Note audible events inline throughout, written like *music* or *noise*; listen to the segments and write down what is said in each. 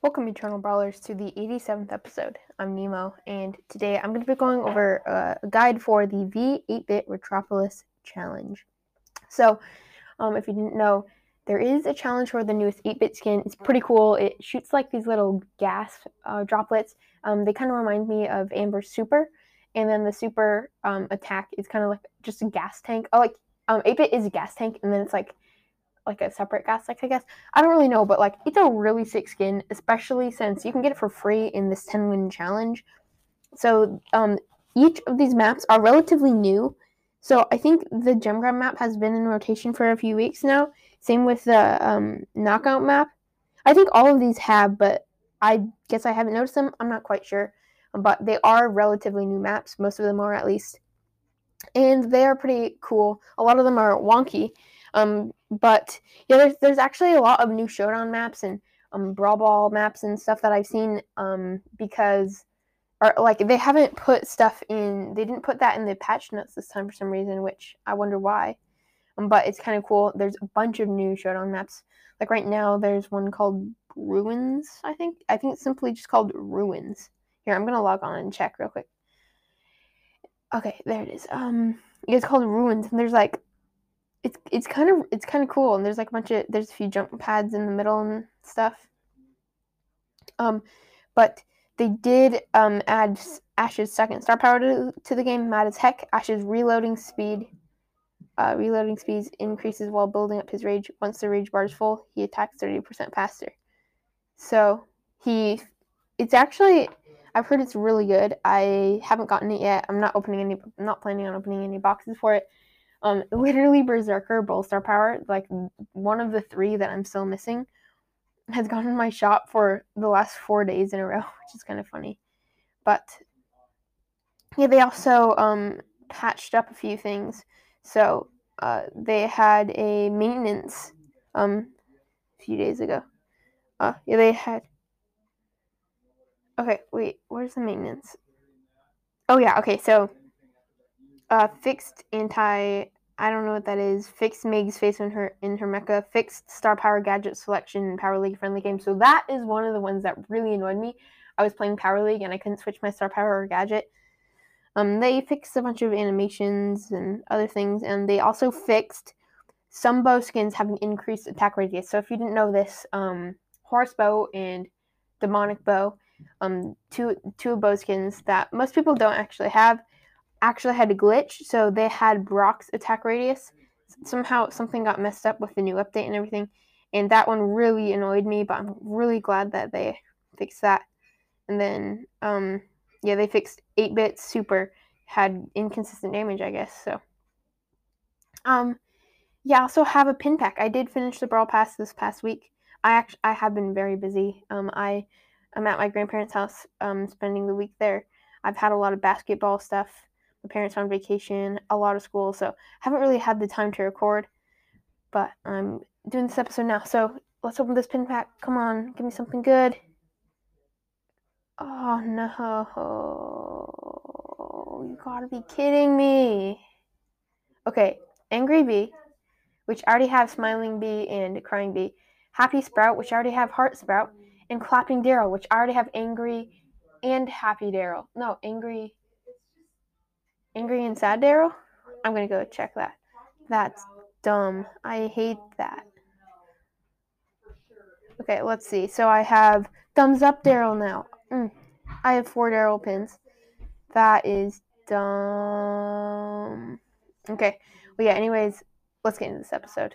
Welcome, Eternal Brawlers, to the 87th episode. I'm Nemo, and today I'm going to be going over uh, a guide for the V8-bit Retropolis challenge. So, um, if you didn't know, there is a challenge for the newest 8-bit skin. It's pretty cool. It shoots like these little gas uh, droplets. Um, they kind of remind me of Amber's Super, and then the Super um, attack is kind of like just a gas tank. Oh, like um, 8-bit is a gas tank, and then it's like like a separate gas tank, I guess. I don't really know, but like it's a really sick skin, especially since you can get it for free in this 10 win challenge. So um, each of these maps are relatively new. So I think the gem grab map has been in rotation for a few weeks now. Same with the um, knockout map. I think all of these have, but I guess I haven't noticed them. I'm not quite sure. But they are relatively new maps. Most of them are at least. And they are pretty cool. A lot of them are wonky. Um, but yeah, there's there's actually a lot of new showdown maps and um brawl ball maps and stuff that I've seen um because or like they haven't put stuff in they didn't put that in the patch notes this time for some reason, which I wonder why. Um, but it's kind of cool. There's a bunch of new showdown maps. Like right now, there's one called Ruins. I think I think it's simply just called Ruins. Here, I'm gonna log on and check real quick. Okay, there it is. Um, it's called Ruins, and there's like it's it's kind of it's kind of cool and there's like a bunch of there's a few jump pads in the middle and stuff. Um but they did um add ash's second star power to, to the game mad as heck. Ash's reloading speed uh, reloading speeds increases while building up his rage once the rage bar is full he attacks 30% faster. So he it's actually i've heard it's really good. I haven't gotten it yet. I'm not opening any I'm not planning on opening any boxes for it um, literally Berserker, Star Power, like one of the three that I'm still missing, has gone in my shop for the last four days in a row, *laughs* which is kind of funny. But yeah, they also um, patched up a few things. So uh, they had a maintenance um, a few days ago. Uh, yeah, they had. Okay, wait, where's the maintenance? Oh yeah, okay, so uh, fixed anti I don't know what that is. Fixed Meg's face in her in her mecha. Fixed star power gadget selection Power League friendly game. So that is one of the ones that really annoyed me. I was playing Power League and I couldn't switch my star power or gadget. Um, they fixed a bunch of animations and other things, and they also fixed some Bo skins having increased attack radius. So if you didn't know this, um, Horus Bo and demonic Bo, um, two two Bo skins that most people don't actually have actually had a glitch, so they had Brock's attack radius. Somehow something got messed up with the new update and everything, and that one really annoyed me. But I'm really glad that they fixed that. And then, um, yeah, they fixed 8-bit super had inconsistent damage, I guess. So, um, yeah, I also have a pin pack. I did finish the Brawl Pass this past week. I actually I have been very busy. Um, I I'm at my grandparents' house, um, spending the week there. I've had a lot of basketball stuff parents on vacation, a lot of school, so I haven't really had the time to record. But I'm doing this episode now, so let's open this pin pack. Come on, give me something good. Oh no. You gotta be kidding me. Okay, Angry Bea, which I already have Smiling Bea and Crying Bea. Happy Sprout, which I already have Heart Sprout. And Clapping Daryl, which I already have Angry and Happy Daryl. No, Angry Angry and Sad Daryl? I'm gonna go check that. That's dumb. I hate that. Okay, let's see. So I have Thumbs Up Daryl now. Mm. I have four Daryl pins. That is dumb. Okay. Well, yeah, anyways, let's get into this episode.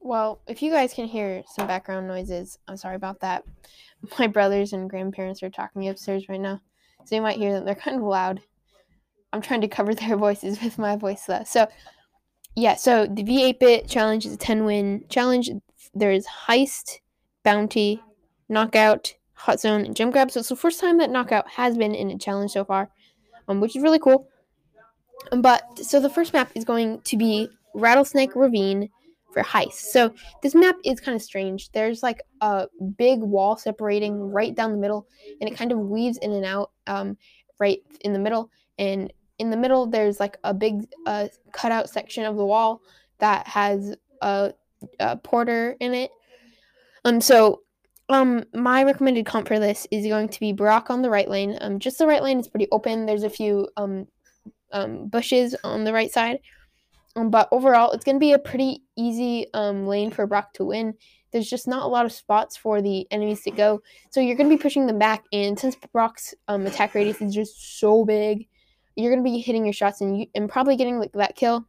Well, if you guys can hear some background noises, I'm sorry about that. *laughs* My brothers and grandparents are talking upstairs right now. So you might hear them. They're *laughs* kind of loud. I'm trying to cover *laughs* their voices with my voice though. So yeah, so the V8 bit challenge is a 10 win challenge. There's heist, bounty, knockout, hot zone, and gem grab. So it's the first time that knockout has been in a challenge so far, um, which is really cool. Um, but so the first map is going to be Rattlesnake Ravine for heist. So this map is kind of strange. There's like a big wall separating right down the middle, and it kind of weaves in and out um, right in the middle. And in the middle, there's like a big uh, cutout section of the wall that has a, a porter in it. Um, so um, my recommended comp for this is going to be Brock on the right lane. Um, just the right lane is pretty open. There's a few um, um bushes on the right side. Um, but overall, it's going to be a pretty easy um, lane for Brock to win. There's just not a lot of spots for the enemies to go. So you're going to be pushing them back. And since Brock's um, attack radius is just so big, you're going to be hitting your shots and, you, and probably getting like that kill.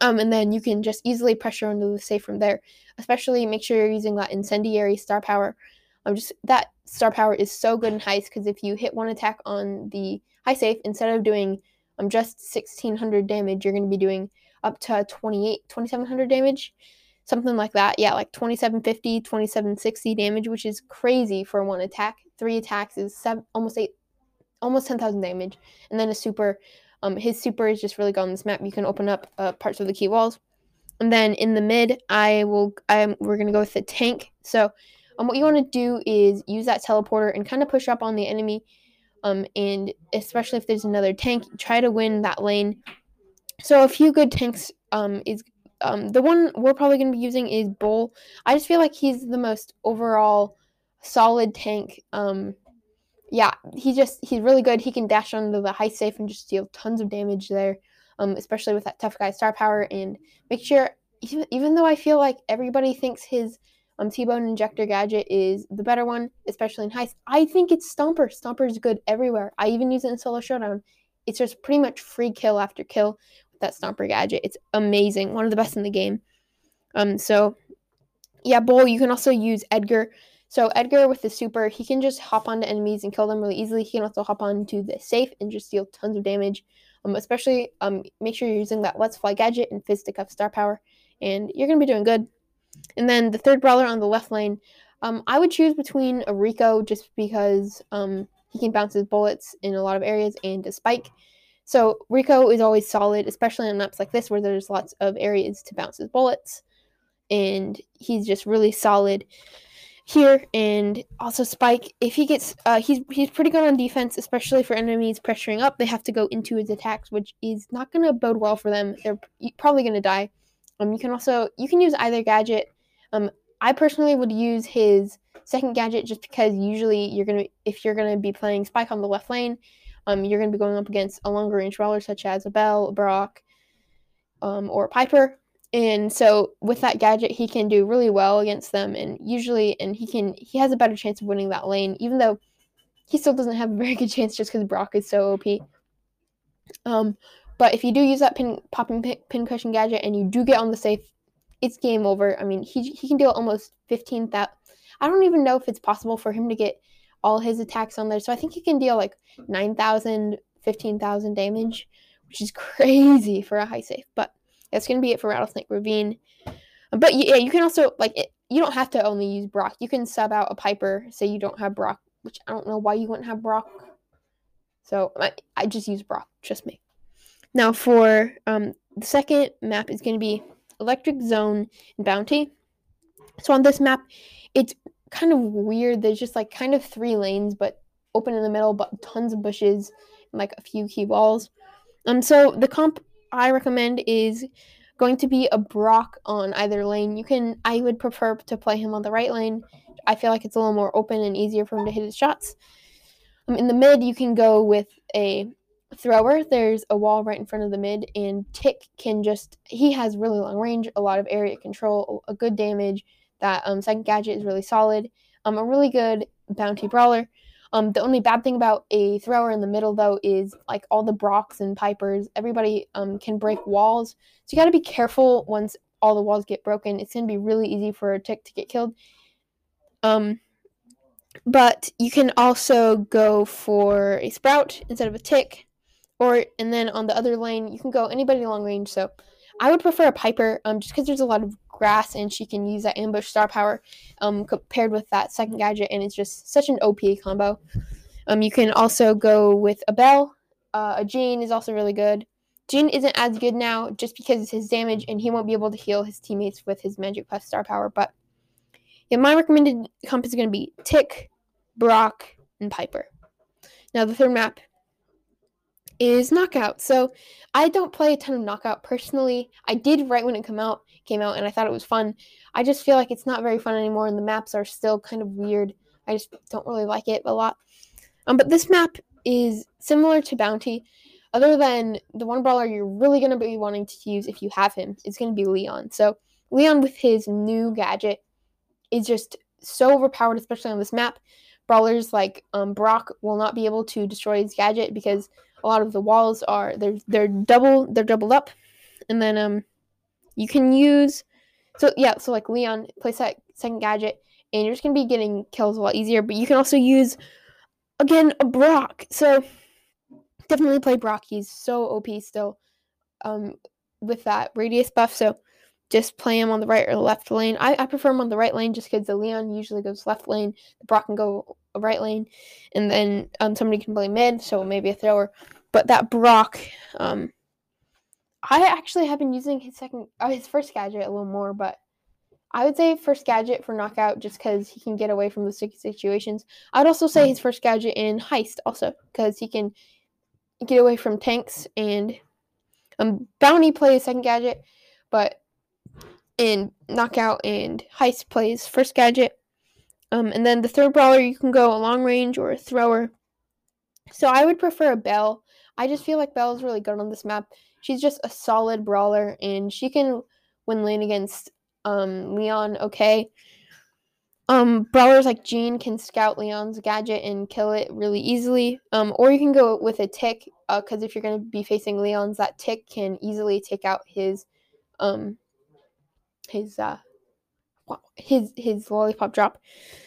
Um, and then you can just easily pressure into the safe from there. Especially make sure you're using that incendiary star power. Um, just that star power is so good in heist because if you hit one attack on the high safe, instead of doing um just 1600 damage, you're going to be doing up to 28 2700 damage something like that. Yeah like 2750 2760 damage which is crazy for one attack. Three attacks is seven, almost eight almost 10000 damage. And then a super um his super is just really good on this map. You can open up uh, parts of the key walls. And then in the mid i will i'm we're going to go with the tank. So um, what you want to do is use that teleporter and kind of push up on the enemy um, and especially if there's another tank try to win that lane so a few good tanks um, is um, the one we're probably going to be using is Bull. I just feel like he's the most overall solid tank. Um, yeah, he just he's really good. He can dash onto the high safe and just deal tons of damage there, um, especially with that tough guy star power. And make sure, even, though I feel like everybody thinks his um, T-bone injector gadget is the better one, especially in heist, I think it's Stomper. Stomper is good everywhere. I even use it in solo showdown. It's just pretty much free kill after kill that Stomper gadget. It's amazing, one of the best in the game. Um, so yeah, Bull. You can also use Edgar. So Edgar with the super, he can just hop onto enemies and kill them really easily. He can also hop onto the safe and just deal tons of damage. Um, especially um, make sure you're using that Let's Fly gadget and Fisticuff star power, and you're gonna be doing good. And then the third brawler on the left lane, um, I would choose between a Rico just because um, he can bounce his bullets in a lot of areas and a Spike. So Rico is always solid, especially on maps like this where there's lots of areas to bounce his bullets. And he's just really solid here. And also Spike, if he gets, uh, he's he's pretty good on defense, especially for enemies pressuring up. They have to go into his attacks, which is not going to bode well for them. They're probably going to die. Um, you can also you can use either gadget. Um, I personally would use his second gadget just because usually you're gonna if you're gonna be playing Spike on the left lane, um, you're going to be going up against a longer range brawler such as a Bell, a Brock, um, or a Piper. And so with that gadget, he can do really well against them, and usually, and he can he has a better chance of winning that lane, even though he still doesn't have a *laughs* very good chance just because Brock is so OP. Um, but if you do use that pin popping pin, cushion gadget and you do get on the safe, it's game over. I mean, he he can deal almost fifteen thousand. I don't even know if it's possible for him to get all his attacks on there. So I think he can deal like 9,000, 15,000 damage, which is *laughs* crazy for a high safe. But that's going to be it for Rattlesnake Ravine. But yeah, you can also, like, it, you don't have to only use Brock. You can sub out a Piper, say you don't have Brock, which I don't know why you wouldn't have Brock. So I, I just use Brock, trust me. Now for um, the second map is going to be Electric Zone and Bounty. So on this map, it's kind of weird. There's just like kind of three lanes, but open in the middle, but tons of bushes and like a few key walls. Um, so the comp I recommend is going to be a Brock on either lane. You can, I would prefer to play him on the right lane. I feel like it's a little more open and easier for him to hit his shots. Um, in the mid, you can go with a thrower. There's a wall right in front of the mid, and Tick can just, he has really long range, a lot of area control, a good damage, that um, second gadget is really solid. Um, a really good bounty brawler. Um, the only bad thing about a thrower in the middle, though, is like all the Brocks and Pipers, everybody um, can break walls. So you got to be careful once all the walls get broken. It's to be really easy for a tick to get killed. Um, but you can also go for a sprout instead of a tick, or and then on the other lane you can go anybody long range. So I would prefer a Piper, um, just because there's a lot of grass and she can use that ambush star power, um, compared with that second gadget, and it's just such an OP combo. Um, you can also go with a Bell. Uh, a Gene is also really good. Gene isn't as good now just because it's his damage and he won't be able to heal his teammates with his Magic Puffs star power. But yeah, my recommended comp is going to be Tick, Brock, and Piper. Now the third map is Knockout. So I don't play a ton of Knockout personally. I did right when it come out came out and I thought it was fun. I just feel like it's not very fun anymore and the maps are still kind of weird. I just don't really like it a lot. Um, but this map is similar to Bounty, other than the one brawler you're really going to be wanting to use if you have him is going to be Leon. So Leon with his new gadget is just so overpowered, especially on this map. Brawlers like um, Brock will not be able to destroy his gadget because a lot of the walls are they're they're double they're doubled up, and then um you can use so yeah so like Leon place that second gadget and you're just gonna be getting kills a lot easier. But you can also use again a Brock. So definitely play Brock. He's so OP still um, with that radius buff. So just play him on the right or the left lane. I, I prefer him on the right lane just because the Leon usually goes left lane, the Brock can go right lane, and then um, somebody can play mid, so maybe a thrower. But that Brock, um, I actually have been using his second, uh, his first gadget a little more, but I would say first gadget for knockout just because he can get away from the sticky situations. I'd also say his first gadget in heist also because he can get away from tanks and um bounty plays second gadget, but in knockout and heist plays first gadget. Um, and then the third brawler you can go a long range or a thrower. So I would prefer a Bell. I just feel like Bell is really good on this map. She's just a solid brawler and she can win lane against um, Leon okay. Um, brawlers like Gene can scout Leon's gadget and kill it really easily. Um, or you can go with a tick, because uh, if you're going to be facing Leon's, that tick can easily take out his, um, his uh, his his lollipop drop.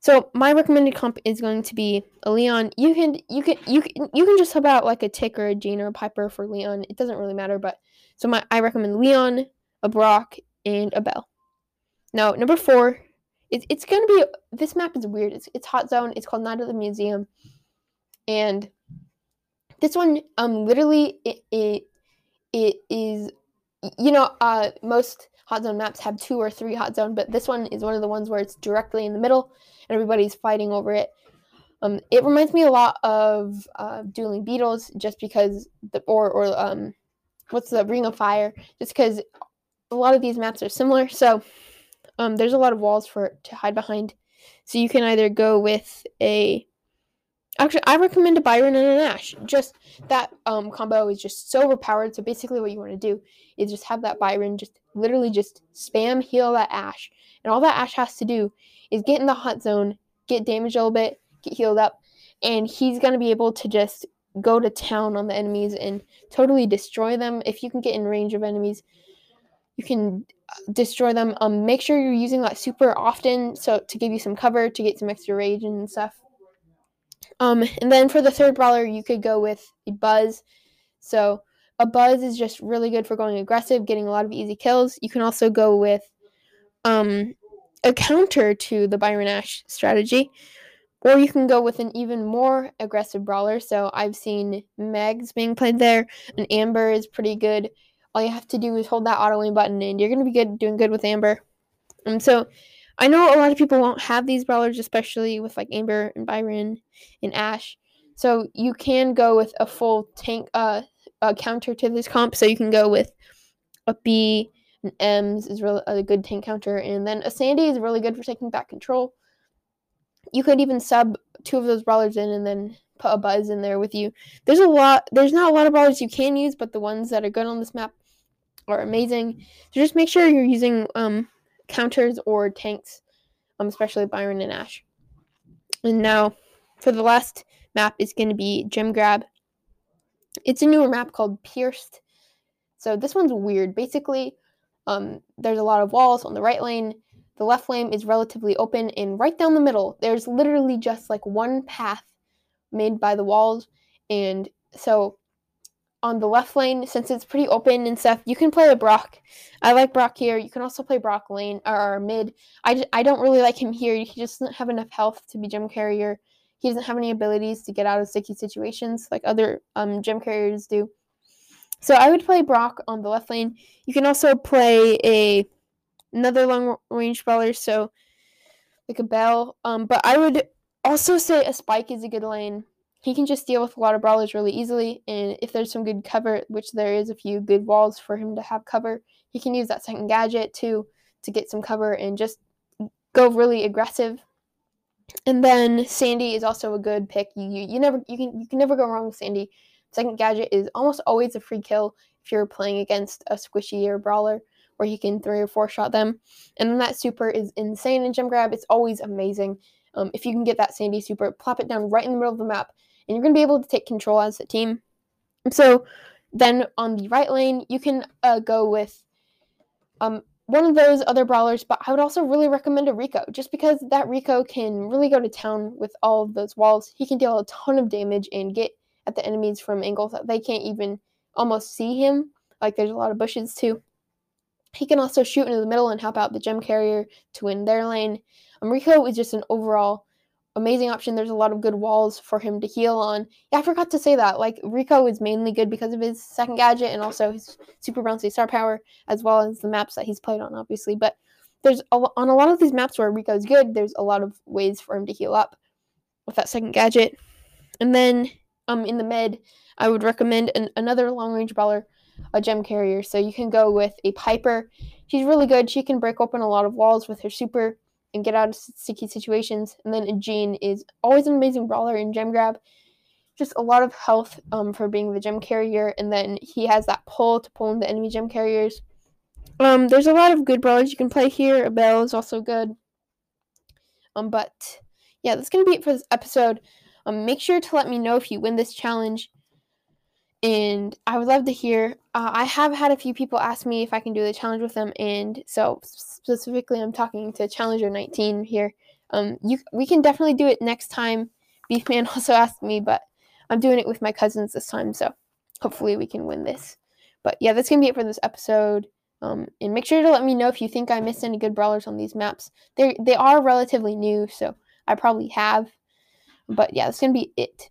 So my recommended comp is going to be a Leon. You can you can you can you can just sub out like a tick or a Gene or a Piper for Leon. It doesn't really matter, but so my I recommend Leon, a Brock, and a Bell. Now, number four, it, it's going to be, this map is weird. It's, it's Hot Zone. It's called Night at the Museum. And this one, um, literally, it, it, it is, you know, uh, most Hot Zone maps have two or three Hot Zone, but this one is one of the ones where it's directly in the middle and everybody's fighting over it. Um, it reminds me a lot of uh, Dueling Beetles, just because the or or um, what's the Ring of Fire, just because a lot of these maps are similar. So um, there's a lot of walls for to hide behind. So you can either go with a Actually, I recommend a Byron and an Ash. Just that um, combo is just so overpowered. So basically, what you want to do is just have that Byron just literally just spam heal that Ash, and all that Ash has to do is get in the hot zone, get damaged a little bit, get healed up, and he's gonna be able to just go to town on the enemies and totally destroy them. If you can get in range of enemies, you can destroy them. Um, make sure you're using that super often, so to give you some cover to get some extra rage and stuff. Um, and then for the third brawler, you could go with a Buzz. So a Buzz is just really good for going aggressive, getting a lot of easy kills. You can also go with um, a counter to the Byron Ash strategy, or you can go with an even more aggressive brawler. So I've seen Megs being played there, and Amber is pretty good all you have to do is hold that auto aim button and you're going to be good doing good with Amber. And um, so I know a lot of people won't have these brawlers, especially with like Amber and Byron and Ash. So you can go with a full tank uh, counter to this comp. So you can go with a B and Emz is really a good tank counter, and then a Sandy is really good for taking back control. You could even sub two of those brawlers in and then put a buzz in there with you. There's a lot there's not a lot of brawlers you can use, but the ones that are good on this map are amazing. So just make sure you're using um, counters or tanks, um, especially Byron and Ash. And now for the last map is going to be Gem Grab. It's a newer map called Pierced. So this one's weird. Basically, um, there's a lot of walls on the right lane. the left lane is relatively open, and right down the middle, there's literally just like one path made by the walls. And so on the left lane, since it's pretty open and stuff, you can play a Brock. I like Brock here. You can also play Brock lane or mid. I, I don't really like him here. He just doesn't have enough health to be gem carrier. He doesn't have any abilities to get out of sticky situations like other um, carriers do. So I would play Brock on the left lane. You can also play a another long range brawler, so like a Bell. Um, but I would also say a Spike is a good lane he can just deal with a lot of brawlers really easily. And if there's some good cover, which there is a few good walls for him to have cover, he can use that second gadget too to get some cover and just go really aggressive. And then Sandy is also a good pick. You, you, you never you can you can never go wrong with Sandy. Second gadget is almost always a free kill if you're playing against a squishy or brawler where he can three or four shot them. And then that super is insane in gem grab. It's always amazing. Um, if you can get that Sandy super, plop it down right in the middle of the map and you're going to be able to take control as a team. So then on the right lane, you can uh, go with um, one of those other brawlers, but I would also really recommend a Rico, just because that Rico can really go to town with all of those walls. He can deal a ton of damage and get at the enemies from angles that they can't even almost see him. Like there's a lot of bushes too. He can also shoot into the middle and help out the gem carrier to win their lane. Um, Rico is just an overall amazing option. There's a lot of good walls for him to heal on. Yeah, I forgot to say that. Like Rico is mainly good because of his second gadget and also his super bouncy star power, as well as the maps that he's played on, obviously. But there's a, on a lot of these maps where Rico's good. There's a lot of ways for him to heal up with that second gadget. And then um in the med, I would recommend an, another long range brawler, a gem carrier. So you can go with a Piper. She's really good. She can break open a lot of walls with her super and get out of sticky situations. And then Gene is always an amazing brawler in gem grab. Just a lot of health um, for being the gem carrier, and then he has that pull to pull in the enemy gem carriers. Um, there's a lot of good brawlers you can play here. Bell is also good. Um, but yeah, that's gonna be it for this episode. Um, make sure to let me know if you win this challenge and I would love to hear. Uh, I have had a few people ask me if I can do the challenge with them, and so specifically, I'm talking to Challenger 19 here. Um, you we can definitely do it next time. Beefman *laughs* also asked me, but I'm doing it with my cousins this time, so hopefully we can win this. But yeah, that's gonna be it for this episode. Um, and make sure to let me know if you think I missed any good brawlers on these maps. They they are relatively new, so I probably have. But yeah, that's gonna be it.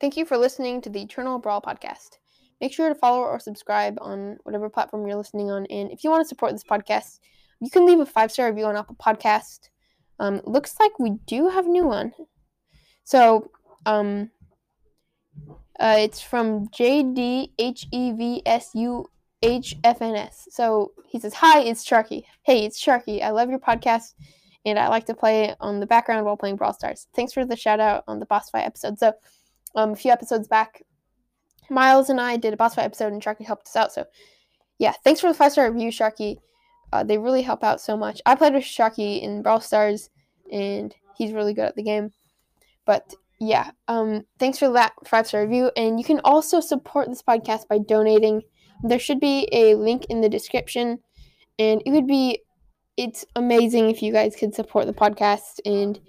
Thank you for listening to the Eternal Brawl podcast. Make sure to follow or subscribe on whatever platform you're listening on. And if you want to support this podcast, you can leave a five star review on Apple Podcast. Um, looks like we do have a new one. So, um, uh, it's from JDHEVSUHFNS. So he says, Hi, it's Sharky. Hey, it's Sharky. I love your podcast and I like to play on the background while playing Brawl Stars. Thanks for the shout out on the boss fight episode. So, um, a few episodes back, Miles and I did a boss fight episode, and Sharky helped us out. So, yeah, thanks for the five star review, Sharky. Uh, they really help out so much. I played with Sharky in Brawl Stars, and he's really good at the game. But yeah, um, thanks for that five star review. And you can also support this podcast by donating. There should be a link in the description, and it would be it's amazing if you guys could support the podcast, and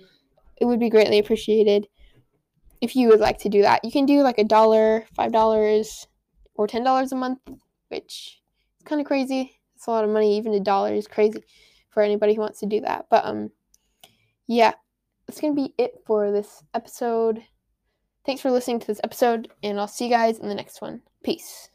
it would be greatly appreciated if you would like to do that. You can do like a dollar, five dollars, or ten dollars a month, which is kind of crazy. It's a lot of money. Even a dollar is crazy for anybody who wants to do that. But um, yeah, that's gonna be it for this episode. Thanks for listening to this episode, and I'll see you guys in the next one. Peace.